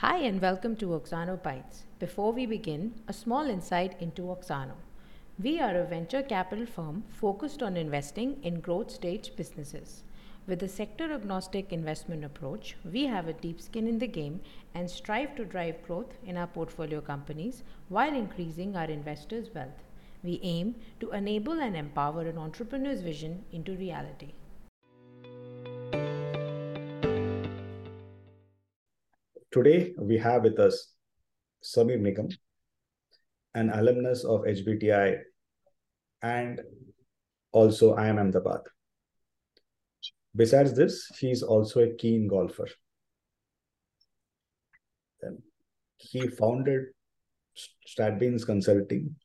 Hi, and welcome to Oxano Bites. Before we begin, a small insight into Oxano. We are a venture capital firm focused on investing in growth stage businesses. With a sector agnostic investment approach, we have a deep skin in the game and strive to drive growth in our portfolio companies while increasing our investors' wealth. We aim to enable and empower an entrepreneur's vision into reality. Today, we have with us Sameer Nigam, an alumnus of HBTI and also IIM Ahmedabad. Besides this, he's also a keen golfer. He founded StratBeans Consulting,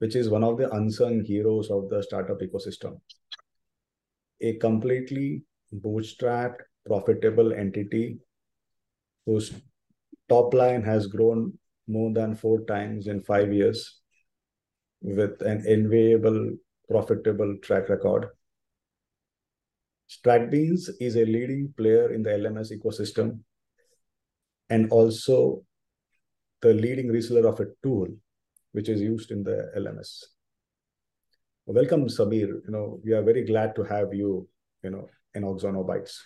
which is one of the unsung heroes of the startup ecosystem. A completely bootstrapped, profitable entity whose top line has grown more than four times in five years with an enviable, profitable track record. StratBeans is a leading player in the LMS ecosystem and also the leading reseller of a tool which is used in the LMS. Welcome, Sameer. You know, we are very glad to have you, you know, in Oxano Bytes.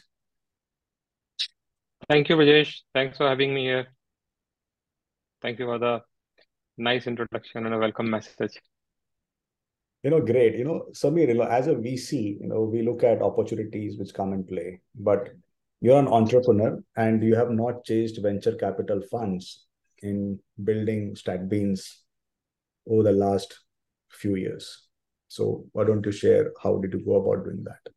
Thank you, Rajesh. Thanks for having me here. Thank you for the nice introduction and a welcome message. You know, great. You know, Sameer, you know, as a VC, you know, we look at opportunities which come in play, but you're an entrepreneur and you have not chased venture capital funds in building StratBeans over the last few years. So why don't you share how did you go about doing that?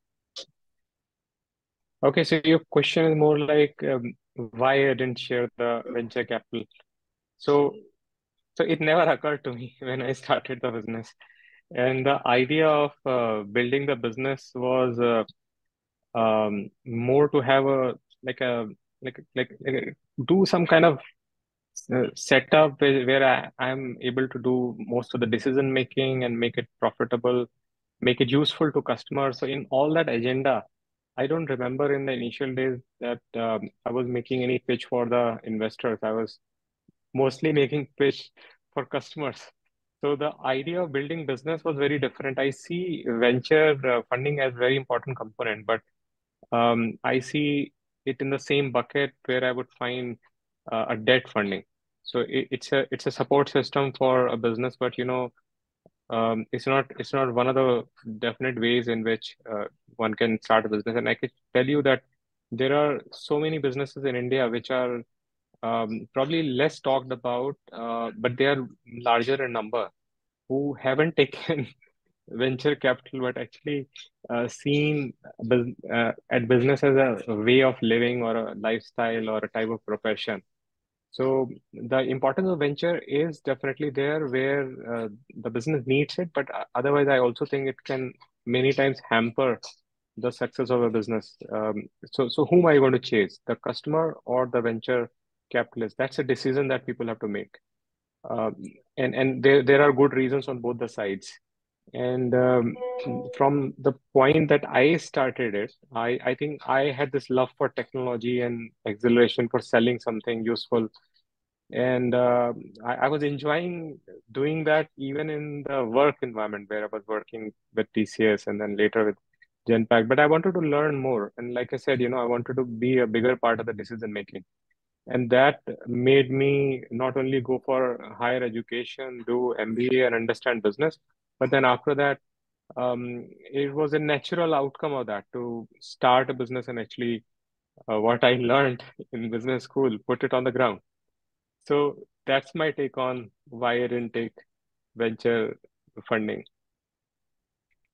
Okay, so your question is more like um, why I didn't share the venture capital. So, so it never occurred to me when I started the business, and the idea of uh, building the business was uh, um, more to have a like a like like, like do some kind of uh, setup where, where I, I'm able to do most of the decision making and make it profitable, make it useful to customers. So in all that agenda I don't remember in the initial days that um, I was making any pitch for the investors. I was mostly making pitch for customers. So the idea of building business was very different. I see venture uh, funding as very important component, but um, I see it in the same bucket where I would find uh, a debt funding. So it, it's a it's a support system for a business, but you know um, it's not it's not one of the definite ways in which uh, one can start a business. And I can tell you that there are so many businesses in India which are um, probably less talked about, uh, but they are larger in number, who haven't taken venture capital, but actually uh, seen uh, at business as a way of living or a lifestyle or a type of profession. So the importance of venture is definitely there where uh, the business needs it, but uh, otherwise, I also think it can many times hamper the success of a business. Um, so, so whom are you going to chase, the customer or the venture capitalist? That's a decision that people have to make, um, and and there there are good reasons on both the sides. And um, from the point that I started it, I, I think I had this love for technology and exhilaration for selling something useful. And uh, I, I, was enjoying doing that even in the work environment where I was working with TCS and then later with Genpact. But I wanted to learn more. And like I said, you know, I wanted to be a bigger part of the decision making. And that made me not only go for higher education, do MBA and understand business, but then after that, um, it was a natural outcome of that to start a business and actually uh, what I learned in business school, put it on the ground. So that's my take on why I didn't take venture funding.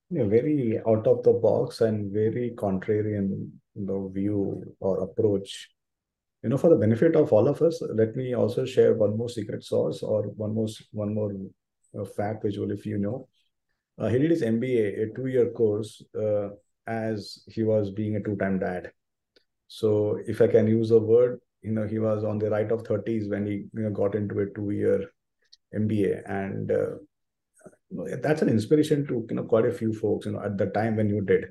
Yeah, very out of the box and very contrarian know, view or approach. You know, for the benefit of all of us, let me also share one more secret sauce or one more one more uh, fact visual if you know. Uh, he did his MBA, a two-year course, uh, as he was being a two-time dad. So if I can use a word, you know, he was on the right of 30s when he you know, got into a two-year MBA. And uh, that's an inspiration to, you know, quite a few folks, you know, at the time when you did.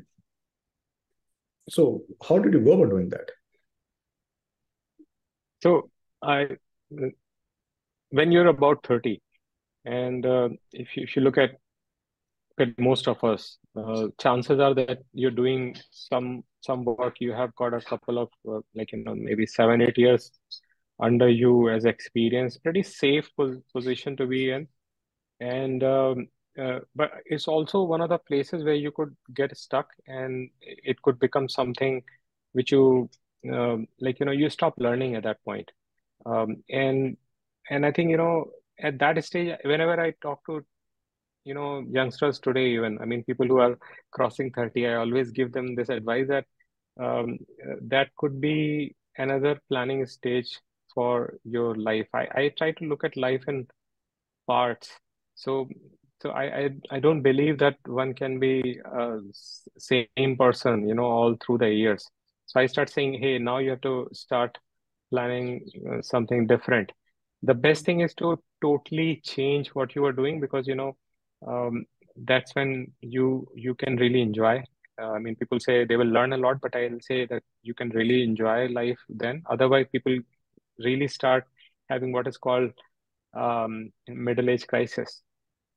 So how did you go about doing that? So I, when you're about 30, and uh, if you, if you look at at most of us, uh, chances are that you're doing some some work. You have got a couple of uh, like you know maybe seven eight years under you as experience. Pretty safe pos- position to be in, and um, uh, but it's also one of the places where you could get stuck, and it could become something which you um, like you know you stop learning at that point. Um, and and I think you know at that stage, whenever I talk to you know youngsters today even i mean people who are crossing 30 i always give them this advice that um, that could be another planning stage for your life. I, I try to look at life in parts. So so I, I i don't believe that one can be a same person you know all through the years. So i start saying hey now you have to start planning uh, something different. The best thing is to totally change what you are doing because you know um, that's when you you can really enjoy. Uh, I mean, people say they will learn a lot, but I'll say that you can really enjoy life then. Otherwise, people really start having what is called um, middle age crisis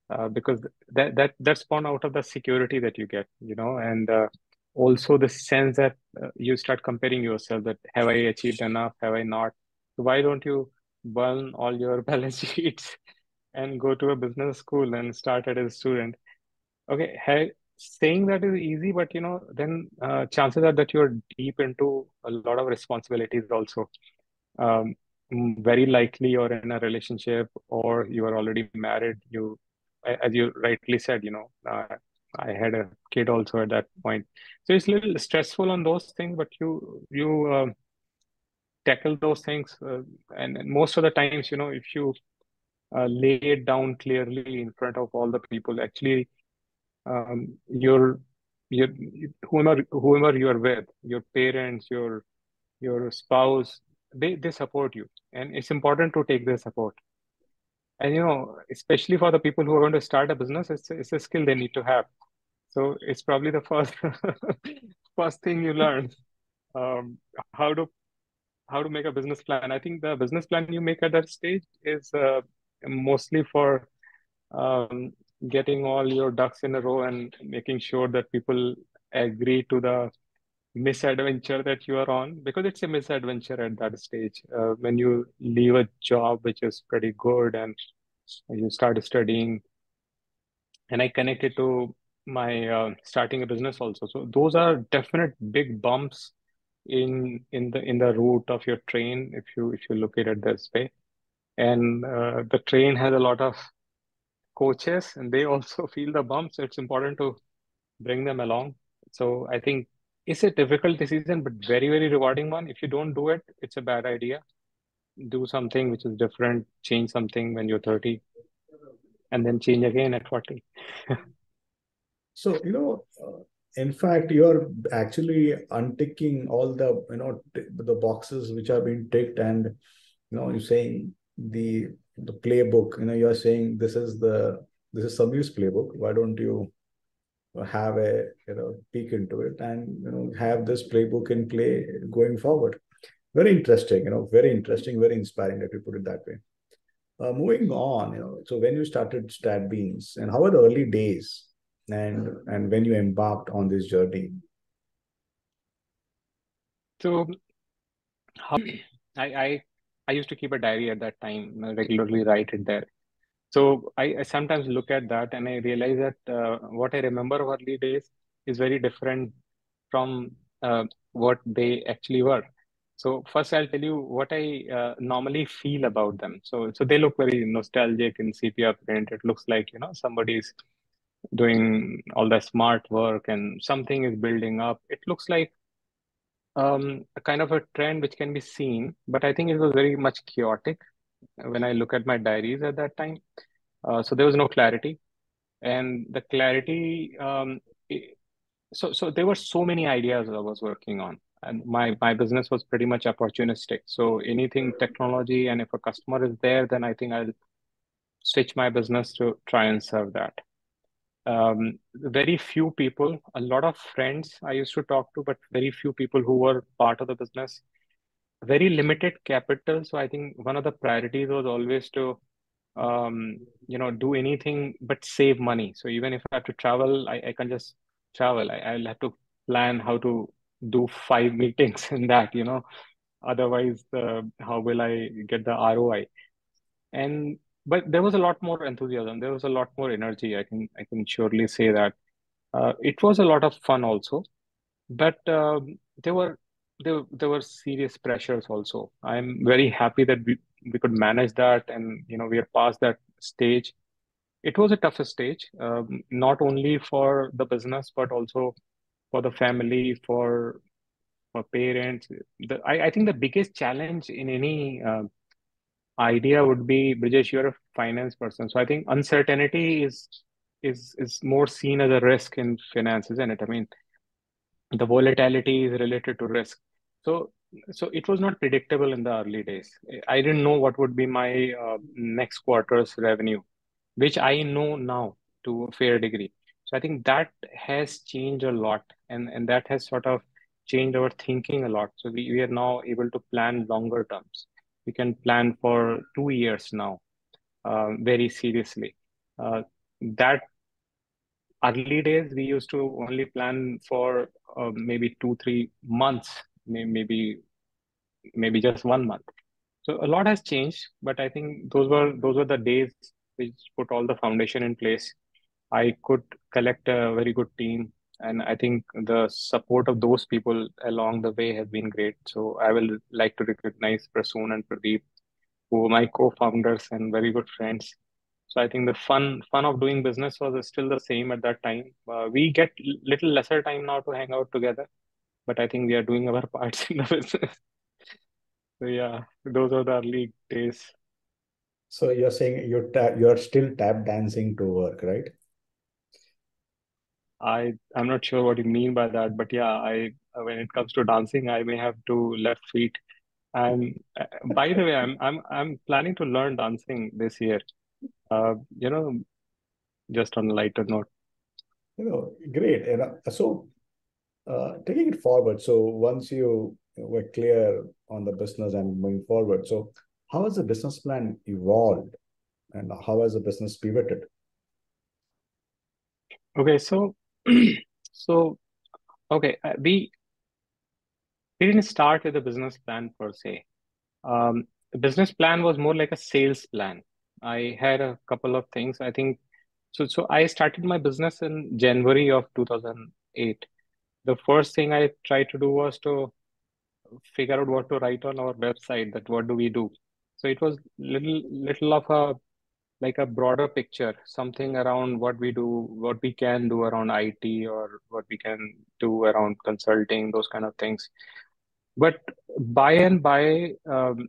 uh, because that that that's born out of the security that you get, you know, and uh, also the sense that uh, you start comparing yourself that have I achieved enough? Have I not? Why don't you burn all your balance sheets and go to a business school and start as a student. Okay, hey, saying that is easy, but you know, then uh, chances are that you're deep into a lot of responsibilities also. Um, very likely you're in a relationship or you are already married. You, as you rightly said, you know, uh, I had a kid also at that point. So it's a little stressful on those things, but you you uh, tackle those things, uh, and, and most of the times, you know, if you uh, lay it down clearly in front of all the people. Actually, um, your your whoever whoever you are with, your parents, your your spouse, they they support you, and it's important to take their support. And you know, especially for the people who are going to start a business, it's it's a skill they need to have. So it's probably the first first thing you learn um, how to how to make a business plan. I think the business plan you make at that stage is uh, mostly for um, getting all your ducks in a row and making sure that people agree to the misadventure that you are on because it's a misadventure at that stage. Uh, when you leave a job which is pretty good and you start studying and i connected to my uh, starting a business also. So those are definite big bumps in in the in the route of your train if you if you look at it this way and uh, the train has a lot of coaches and they also feel the bumps. So it's important to bring them along. So i think it's a difficult decision but very very rewarding one. If you don't do it it's a bad idea. Do something which is different change something when you're 30 and then change again at 40 so you know uh, in fact you're actually unticking all the you know the boxes which are being ticked and you know you're saying the the playbook you know you're saying this is the this is Sameer's playbook. Why don't you have a you know peek into it and you know have this playbook in play going forward? Very interesting you know very interesting very inspiring if you put it that way. Uh, moving on you know so when you started StratBeans and how were the early days and and when you embarked on this journey? So how I, I I used to keep a diary at that time, regularly write it there. So I, I sometimes look at that and I realize that uh, what I remember of early days is very different from uh, what they actually were. So first, I'll tell you what I uh, normally feel about them. So so they look very nostalgic in sepia print. It looks like you know somebody's doing all the smart work and something is building up. It looks like um, a kind of a trend which can be seen, but I think it was very much chaotic when I look at my diaries at that time. Uh, so there was no clarity, and the clarity. Um, it, so so there were so many ideas I was working on, and my my business was pretty much opportunistic. So anything technology, and if a customer is there, then I think I'll switch my business to try and serve that um, very few people, a lot of friends I used to talk to, but very few people who were part of the business. very limited capital. So I think one of the priorities was always to, um, you know, do anything but save money. So even if I have to travel, I, I can just travel. I, I'll have to plan how to do five meetings in that, you know. Otherwise, uh, how will I get the ROI? And but there was a lot more enthusiasm. There was a lot more energy. I can I can surely say that. Uh, it was a lot of fun also, but um, there were there, there were serious pressures also. I'm very happy that we, we could manage that and you know we are past that stage. It was a tougher stage, um, not only for the business but also for the family, for for parents. The, I, I think the biggest challenge in any uh, idea would be, Brijesh, you're a finance person, so I think uncertainty is is is more seen as a risk in finance, isn't it? I mean, the volatility is related to risk. So so it was not predictable in the early days. I didn't know what would be my uh, next quarter's revenue, which I know now to a fair degree. So I think that has changed a lot, and and that has sort of changed our thinking a lot. So we, we are now able to plan longer terms. We can plan for two years now, uh, very seriously. Uh, that early days we used to only plan for uh, maybe two three months maybe maybe just one month so a lot has changed but i think those were those were the days which put all the foundation in place i could collect a very good team and i think the support of those people along the way has been great so i will like to recognize prasoon and pradeep who are my co-founders and very good friends so I think the fun fun of doing business was still the same at that time. Uh, we get little lesser time now to hang out together, but I think we are doing our parts in the business. so yeah, those are the early days. So you're saying you're ta- you're still tap dancing to work, right? I I'm not sure what you mean by that, but yeah, I when it comes to dancing, I may have to left feet. And uh, by the way, I'm I'm I'm planning to learn dancing this year. Uh, you know, just on a lighter note. You know, great. And uh, so, uh, taking it forward, so once you were clear on the business and moving forward, so how has the business plan evolved, and how has the business pivoted? Okay, so so okay, uh, we didn't start with a business plan per se. Um, the business plan was more like a sales plan. I had a couple of things. I think so. So I started my business in January of 2008. The first thing I tried to do was to figure out what to write on our website. That what do we do? So it was little little of a like a broader picture, something around what we do, what we can do around IT, or what we can do around consulting, those kind of things. But by and by, um,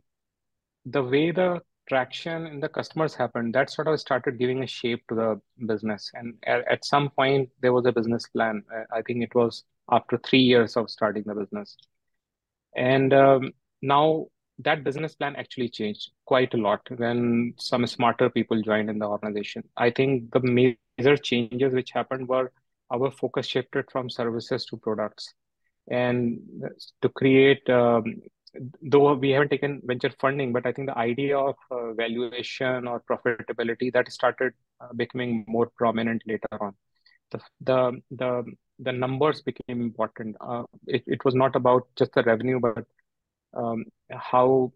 the way the traction and the customers happened, that sort of started giving a shape to the business. And at, at some point, there was a business plan. I think it was after three years of starting the business. And um, now that business plan actually changed quite a lot when some smarter people joined in the organization. I think the major changes which happened were our focus shifted from services to products and to create um, though we haven't taken venture funding, but I think the idea of uh, valuation or profitability that started uh, becoming more prominent later on. The the the, the numbers became important. Uh, it, it was not about just the revenue, but um, how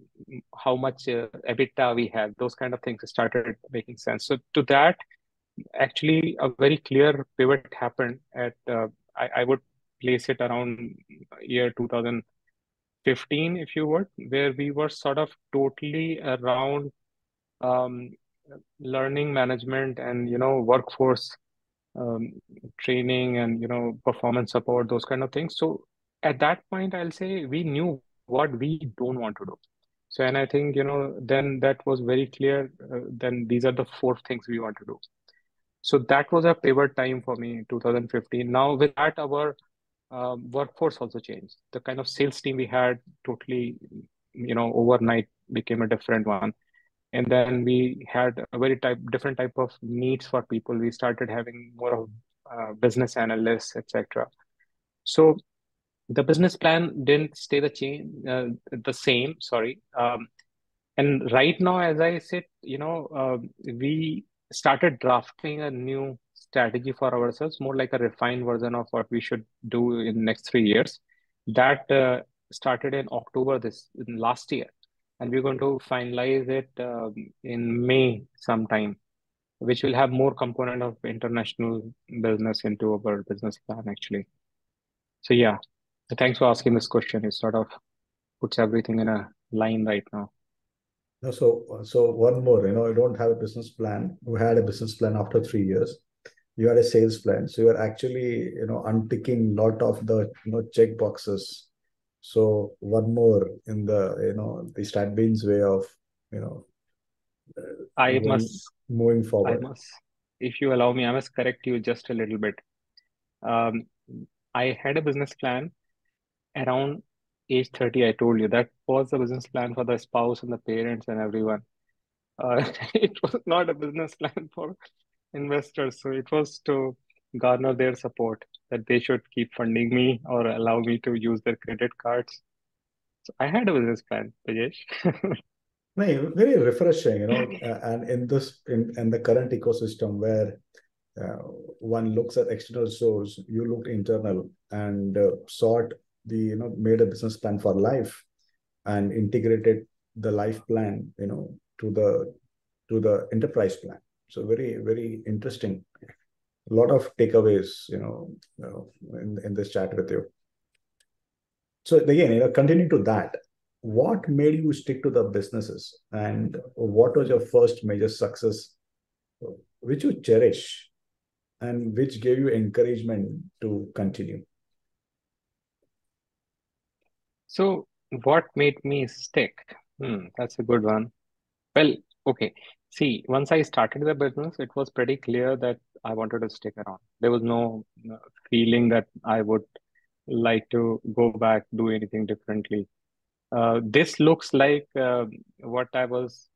how much uh, EBITDA we have, Those kind of things started making sense. So to that, actually, a very clear pivot happened at. Uh, I, I would place it around year 2015, if you would, where we were sort of totally around um, learning management and you know workforce um, training and you know performance support, those kind of things. So at that point, I'll say we knew what we don't want to do. So and I think you know then that was very clear. Uh, then these are the four things we want to do. So that was a pivot time for me, 2015. Now with that, our um, workforce also changed. The kind of sales team we had totally, you know, overnight became a different one. And then we had a very type different type of needs for people. We started having more of uh, business analysts, etc. So the business plan didn't stay the chain uh, the same. Sorry. Um, and right now, as I said, you know, uh, we started drafting a new strategy for ourselves, more like a refined version of what we should do in next three years. That uh, started in October this in last year, and we're going to finalize it um, in May sometime, which will have more component of international business into our business plan actually. So yeah, thanks for asking this question. It sort of puts everything in a line right now. So, so one more, you know, you don't have a business plan. You had a business plan after three years. You had a sales plan. So you're actually, you know, unticking lot of the, you know, check boxes. So one more in the, you know, the StratBeans way of, you know, I moving, must moving forward. I must, if you allow me, I must correct you just a little bit. Um, I had a business plan around age 30 i told you that was the business plan for the spouse and the parents and everyone uh, it was not a business plan for investors so it was to garner their support that they should keep funding me or allow me to use their credit cards so i had a business plan Brijesh. no, very refreshing you know uh, and in this in, in the current ecosystem where uh, one looks at external source you looked internal and uh, sought the you know made a business plan for life and integrated the life plan you know to the to the enterprise plan. So very very interesting. A lot of takeaways you know, know in, in this chat with you. So again you know continuing to that. What made you stick to the businesses and what was your first major success which you cherish and which gave you encouragement to continue So, what made me stick? Hmm, that's a good one. Well, okay. See, once I started the business, it was pretty clear that I wanted to stick around. There was no uh, feeling that I would like to go back, do anything differently. Uh, this looks like uh, what I was,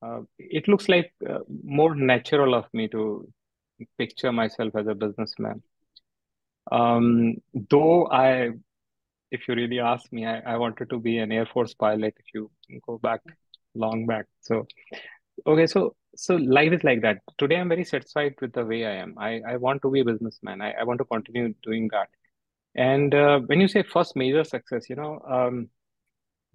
uh, it looks like uh, more natural of me to picture myself as a businessman. Um, though I if you really ask me, I, I wanted to be an Air Force pilot if you go back long back. So okay, so so life is like that. Today I'm very satisfied with the way I am. I, I want to be a businessman. I, I want to continue doing that. And uh, when you say first major success, you know, um,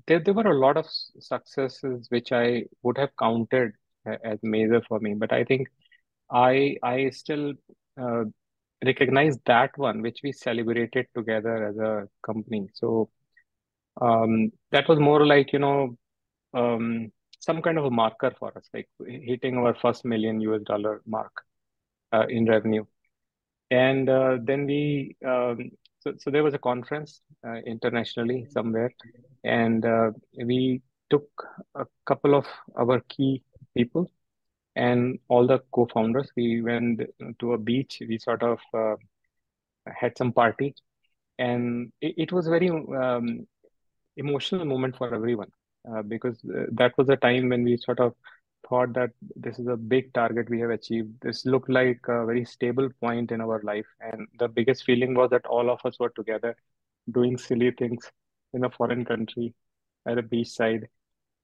there, there were a lot of successes which I would have counted as major for me, but I think I I still uh, recognize that one which we celebrated together as a company. So um, that was more like you know um, some kind of a marker for us like hitting our first million us dollar mark uh, in revenue. And uh, then we um, so, so there was a conference uh, internationally somewhere. And uh, we took a couple of our key people and all the co-founders we went to a beach we sort of uh, had some party. And it, it was very um, emotional moment for everyone uh, because uh, that was a time when we sort of thought that this is a big target we have achieved. This looked like a very stable point in our life. And the biggest feeling was that all of us were together doing silly things in a foreign country at a beach side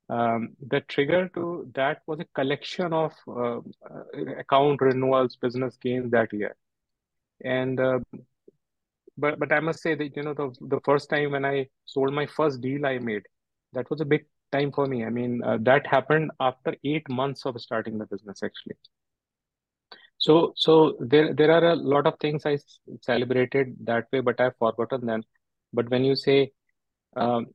um, the trigger to that was a collection of uh, account renewals, business gains that year. And uh, but but I must say that you know the the first time when I sold my first deal I made, that was a big time for me. I mean uh, that happened after eight months of starting the business actually. So so there there are a lot of things I celebrated that way, but I've forgotten them. But when you say um,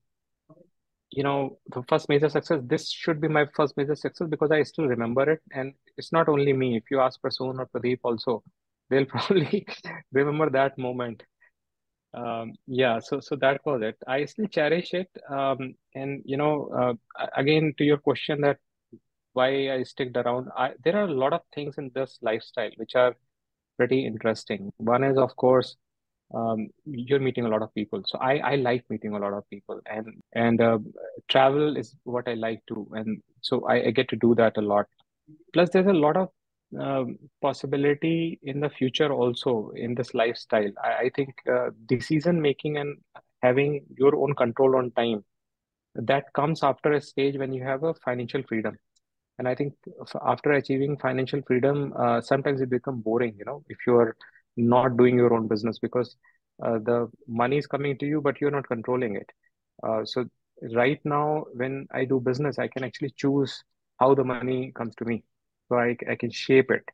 you know the first major success this should be my first major success because i still remember it. And it's not only me. If you ask prasoon or pradeep also they'll probably remember that moment. Um, yeah so so that was it. I still cherish it. Um, and you know uh, again to your question that why i sticked around I, there are a lot of things in this lifestyle which are pretty interesting. One is of course um, you're meeting a lot of people. So I, I like meeting a lot of people and, and uh, travel is what I like to. And so I, I get to do that a lot. Plus there's a lot of um, possibility in the future also in this lifestyle. I, I think uh, decision making and having your own control on time that comes after a stage when you have a financial freedom. And I think after achieving financial freedom, uh, sometimes it becomes boring, you know, if you are not doing your own business because uh, the money is coming to you, but you're not controlling it. Uh, so right now, when I do business, I can actually choose how the money comes to me. So I, I can shape it.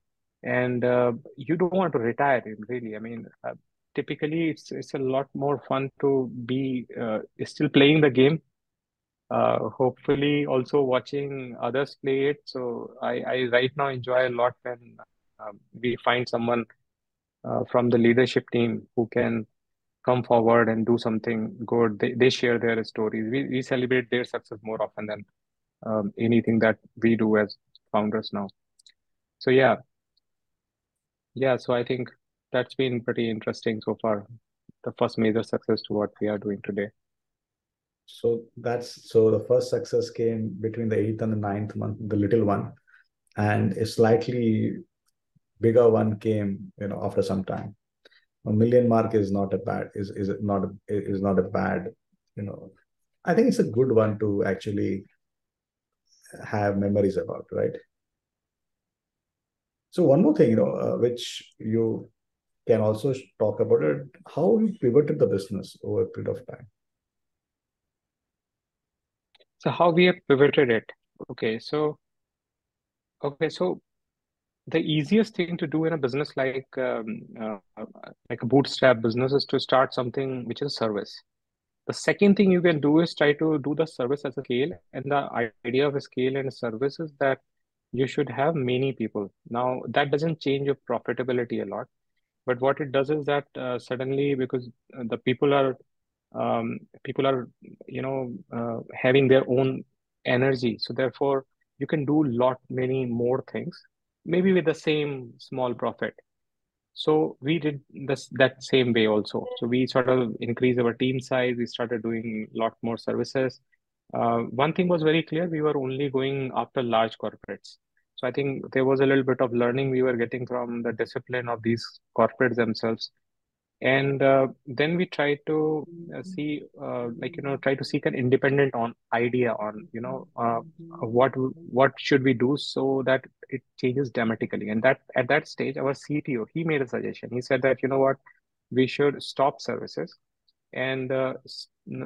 And uh, you don't want to retire, really. I mean, uh, typically it's it's a lot more fun to be uh, still playing the game uh, hopefully also watching others play it. So I, I right now enjoy a lot when um, we find someone uh, from the leadership team who can come forward and do something good. They, they share their stories. We, we celebrate their success more often than um, anything that we do as founders now. So yeah, yeah. So I think that's been pretty interesting so far. The first major success to what we are doing today. So that's so the first success came between the eighth and the ninth month, the little one, and a slightly bigger one came, you know, after some time. A million mark is not a bad is is not a, is not a bad, you know. I think it's a good one to actually have memories about, right? So one more thing, you know, uh, which you can also talk about it, how you pivoted the business over a period of time. So how we have pivoted it. Okay, so okay, so the easiest thing to do in a business like um, uh, like a bootstrap business is to start something which is a service. The second thing you can do is try to do the service as a scale, and the idea of a scale and service is that you should have many people. Now that doesn't change your profitability a lot, but what it does is that uh, suddenly because the people are um, people are you know uh, having their own energy so therefore you can do lot many more things maybe with the same small profit. So we did this that same way also. So we sort of increased our team size. We started doing a lot more services. Uh, one thing was very clear. We were only going after large corporates. So i think there was a little bit of learning we were getting from the discipline of these corporates themselves and uh, then we try to uh, see uh, like you know try to seek an independent on idea on you know uh, what what should we do so that it changes dramatically. And that at that stage our cto he made a suggestion. He said that you know what? We should stop services and uh,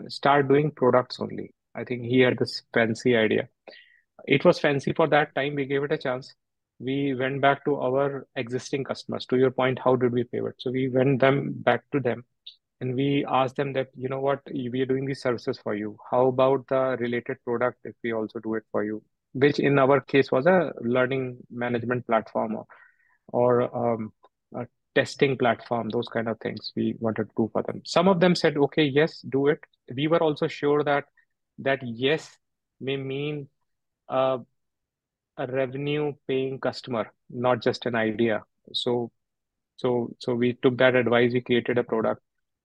start doing products only. I think he had this fancy idea. It was fancy for that time. We gave it a chance we went back to our existing customers. To your point, how did we pivot? So we went them back to them and we asked them that, you know what, we are doing these services for you. How about the related product if we also do it for you? Which in our case was a learning management platform or, or um, a testing platform, those kind of things we wanted to do for them. Some of them said, okay, yes, do it. We were also sure that that yes may mean uh, a revenue paying customer, not just an idea. So, so, so we took that advice. We created a product.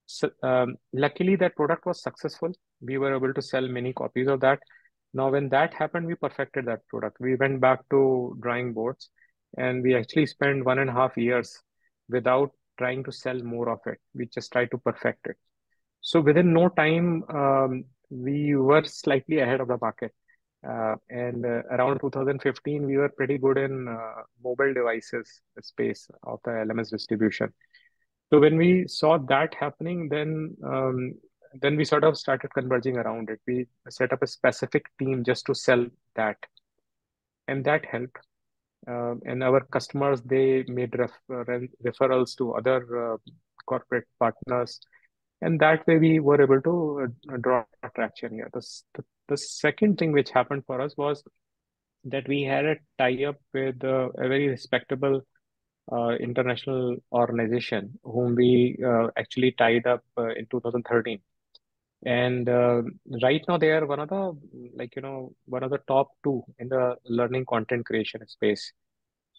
So, um, luckily, that product was successful. We were able to sell many copies of that. Now, when that happened, we perfected that product. We went back to drawing boards, and we actually spent one and a half years without trying to sell more of it. We just tried to perfect it. So within no time, um, we were slightly ahead of the market. Uh, and uh, around 2015, we were pretty good in uh, mobile devices space of the LMS distribution. So when we saw that happening, then um, then we sort of started converging around it. We set up a specific team just to sell that, and that helped. Uh, and our customers they made refer- referrals to other uh, corporate partners, and that way we were able to uh, draw traction here. The, the the second thing which happened for us was that we had a tie up with a, a very respectable uh, international organization whom we uh, actually tied up uh, in 2013 and uh, right now they are one of the like you know one of the top two in the learning content creation space.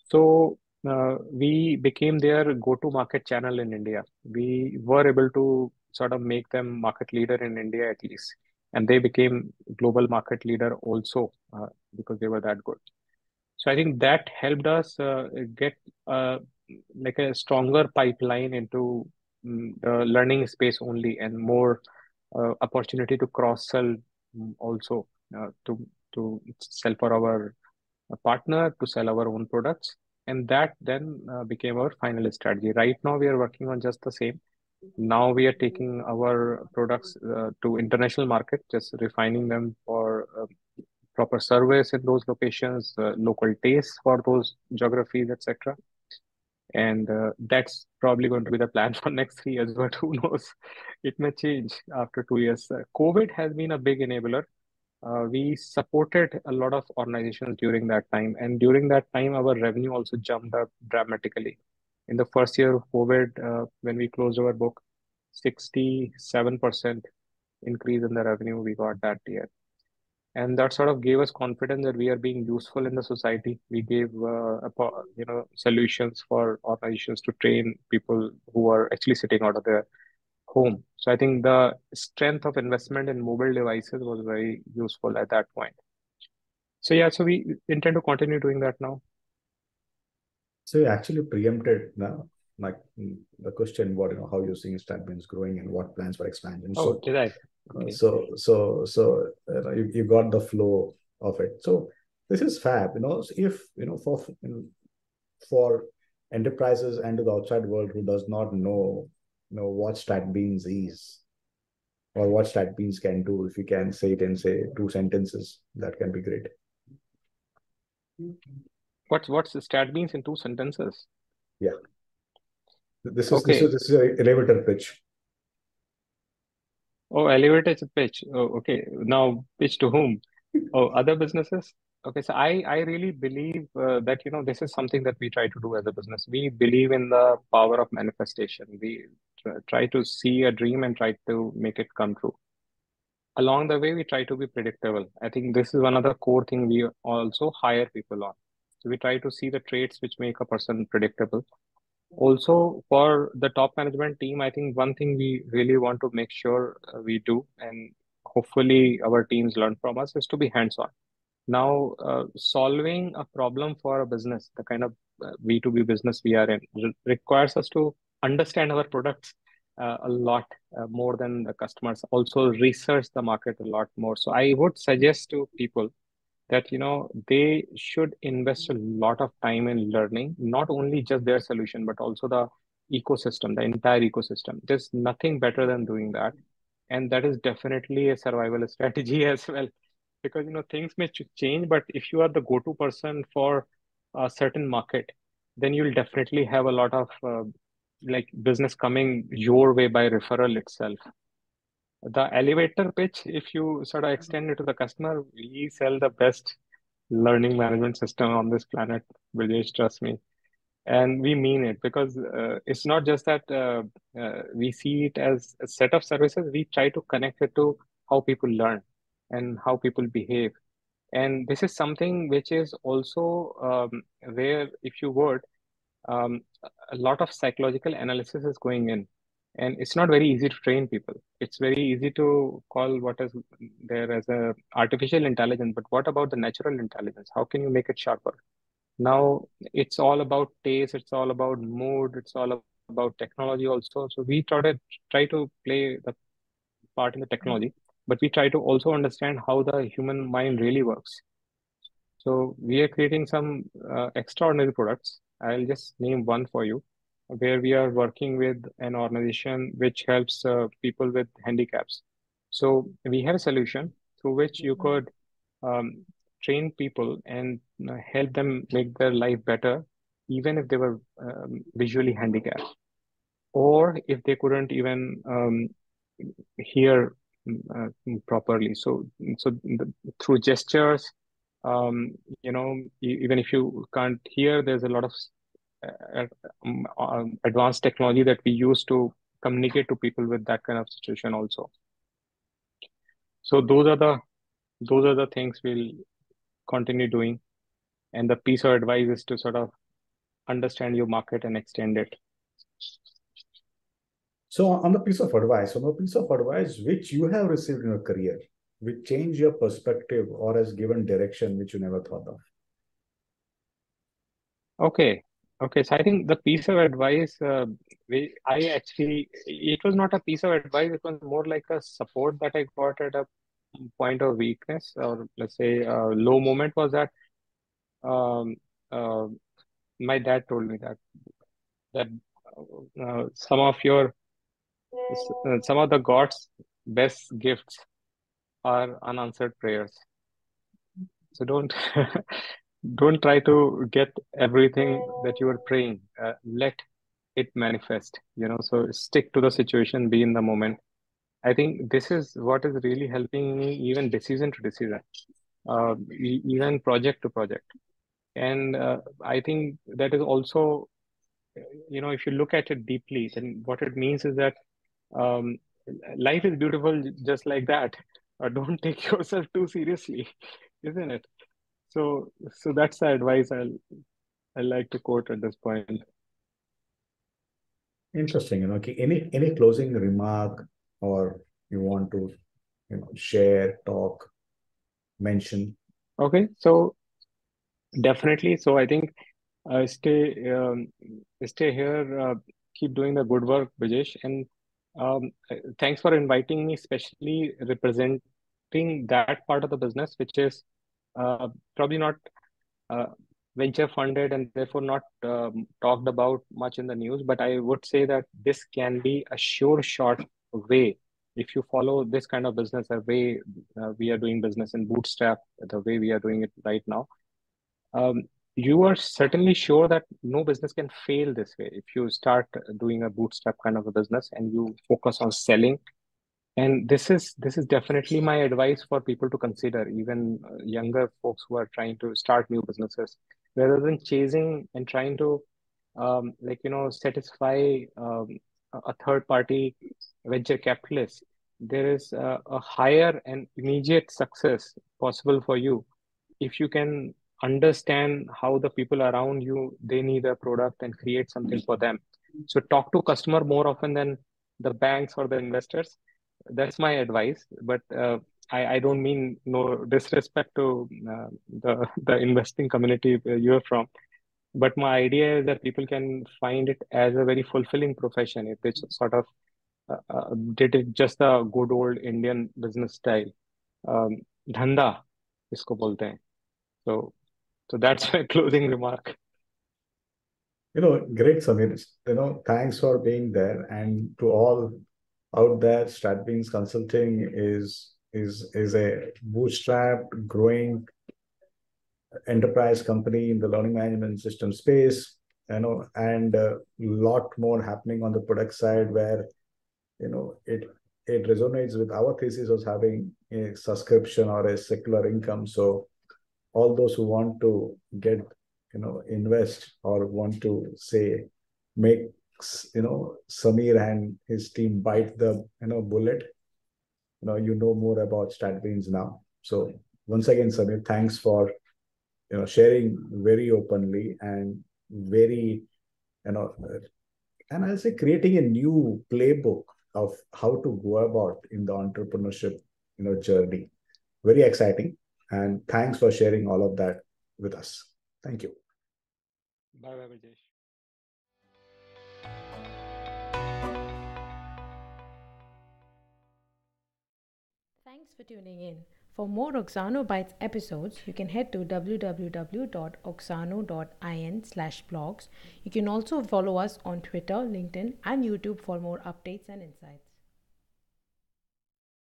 So uh, we became their go-to market channel in india. We were able to sort of make them market leader in india at least and they became global market leader also uh, because they were that good. So I think that helped us uh, get uh, like a stronger pipeline into um, the learning space only and more uh, opportunity to cross sell um, also uh, to to sell for our partner to sell our own products. And that then uh, became our final strategy. Right now we are working on just the same now we are taking our products uh, to international market just refining them for uh, proper service in those locations uh, local tastes for those geographies etc and uh, that's probably going to be the plan for next three years but who knows? It may change after two years. Uh, covid has been a big enabler. Uh, we supported a lot of organizations during that time and during that time our revenue also jumped up dramatically in the first year of covid uh, when we closed our book 67% increase in the revenue we got that year. And that sort of gave us confidence that we are being useful in the society. We gave uh, you know solutions for organizations to train people who are actually sitting out of their home. So i think the strength of investment in mobile devices was very useful at that point. So yeah so we intend to continue doing that now so you actually preempted now like mm, the question what you know how you're seeing StratBeans growing and what plans for expansion. Oh so, did i okay. so so so uh, you, you got the flow of it. So this is fab you know. If you know for you know, for enterprises and to the outside world who does not know you know what StratBeans is or what StratBeans can do if you can say it in say two sentences that can be great what's what's StratBeans in two sentences yeah this is okay. this is this is an elevator pitch Oh, elevator pitch. Oh, okay. Now pitch to whom? Oh, other businesses? Okay, so I, I really believe uh, that, you know, this is something that we try to do as a business. We believe in the power of manifestation. We try to see a dream and try to make it come true. Along the way, we try to be predictable. I think this is one of the core thing we also hire people on. So we try to see the traits which make a person predictable. Also for the top management team i think one thing we really want to make sure uh, we do and hopefully our teams learn from us is to be hands on now uh, solving a problem for a business the kind of uh, b2b business we are in re- requires us to understand our products uh, a lot uh, more than the customers. Also research the market a lot more. So i would suggest to people that you know they should invest a lot of time in learning not only just their solution but also the ecosystem the entire ecosystem. There's nothing better than doing that. And that is definitely a survival strategy as well. Because you know things may change but if you are the go-to person for a certain market then you'll definitely have a lot of uh, like business coming your way by referral itself the elevator pitch, if you sort of extend it to the customer, we sell the best learning management system on this planet, Brijesh, trust me. And we mean it because uh, it's not just that uh, uh, we see it as a set of services, we try to connect it to how people learn and how people behave. And this is something which is also um, where, if you would, um, a lot of psychological analysis is going in and it's not very easy to train people. It's very easy to call what is there as a artificial intelligence but what about the natural intelligence? How can you make it sharper? Now it's all about taste it's all about mood it's all about technology also. So we try to try to play the part in the technology but we try to also understand how the human mind really works. So we are creating some uh, extraordinary products. I'll just name one for you where we are working with an organization which helps uh, people with handicaps. So we have a solution through which you mm-hmm. could um, train people and uh, help them make their life better, even if they were um, visually handicapped, or if they couldn't even um, hear uh, properly. So, so the, through gestures, um, you know, even if you can't hear, there's a lot of Uh, um, um, advanced technology that we use to communicate to people with that kind of situation also. So those are the those are the things we'll continue doing. And the piece of advice is to sort of understand your market and extend it. So on the piece of advice on the piece of advice which you have received in your career which change your perspective or has given direction which you never thought of? Okay. Okay. So I think the piece of advice, uh, we, I actually, it was not a piece of advice. It was more like a support that I got at a point of weakness, or let's say a low moment was that um, uh, my dad told me that that uh, some of your uh, some of the God's best gifts are unanswered prayers. So don't don't try to get everything that you are praying. Uh, let it manifest. You know, so stick to the situation, be in the moment. I think this is what is really helping me, even decision to decision, uh, even project to project. And uh, I think that is also, you know, if you look at it deeply, then what it means is that um, life is beautiful just like that. Uh, don't take yourself too seriously, isn't it? So, so that's the advice I'll I like to quote at this point. Interesting. You know, okay, any any closing remark or you want to, you know, share, talk, mention? Okay, so definitely. So I think uh, stay um, stay here. Uh, keep doing the good work, Brijesh, and um, thanks for inviting me, especially representing that part of the business, which is probably not uh, venture funded and therefore not um, talked about much in the news. But I would say that this can be a sure shot way if you follow this kind of business, the way uh, we are doing business in Bootstrap, the way we are doing it right now. Um, you are certainly sure that no business can fail this way if you start doing a bootstrap kind of a business and you focus on selling and this is this is definitely my advice for people to consider, even uh, younger folks who are trying to start new businesses, rather than chasing and trying to um, like you know satisfy um, a third party venture capitalist. There is a, a higher and immediate success possible for you if you can understand how the people around you they need a product and create something for them. So talk to customer more often than the banks or the investors that's my advice but uh, I, I don't mean no disrespect to uh, the the investing community you're from but my idea is that people can find it as a very fulfilling profession if they sort of uh, uh, did it just a good old indian business style. Um, dhanda isko bolte hain. So so that's my closing remark. You know great Sameer you know thanks for being there and to all out there, StratBeans Consulting is is is a bootstrapped, growing enterprise company in the learning management system space. You know, and a lot more happening on the product side where you know it it resonates with our thesis of having a subscription or a secular income. So all those who want to get you know invest or want to say make you know Sameer and his team bite the you know bullet. You know you know more about StratBeans now. So once again, Sameer, thanks for you know sharing very openly and very you know and I'll say creating a new playbook of how to go about in the entrepreneurship you know journey. Very exciting. And thanks for sharing all of that with us. Thank you. bye bye Brijesh for tuning in. For more Oxano Bytes episodes, you can head to www.oxano.in slash blogs. You can also follow us on Twitter, LinkedIn, and YouTube for more updates and insights.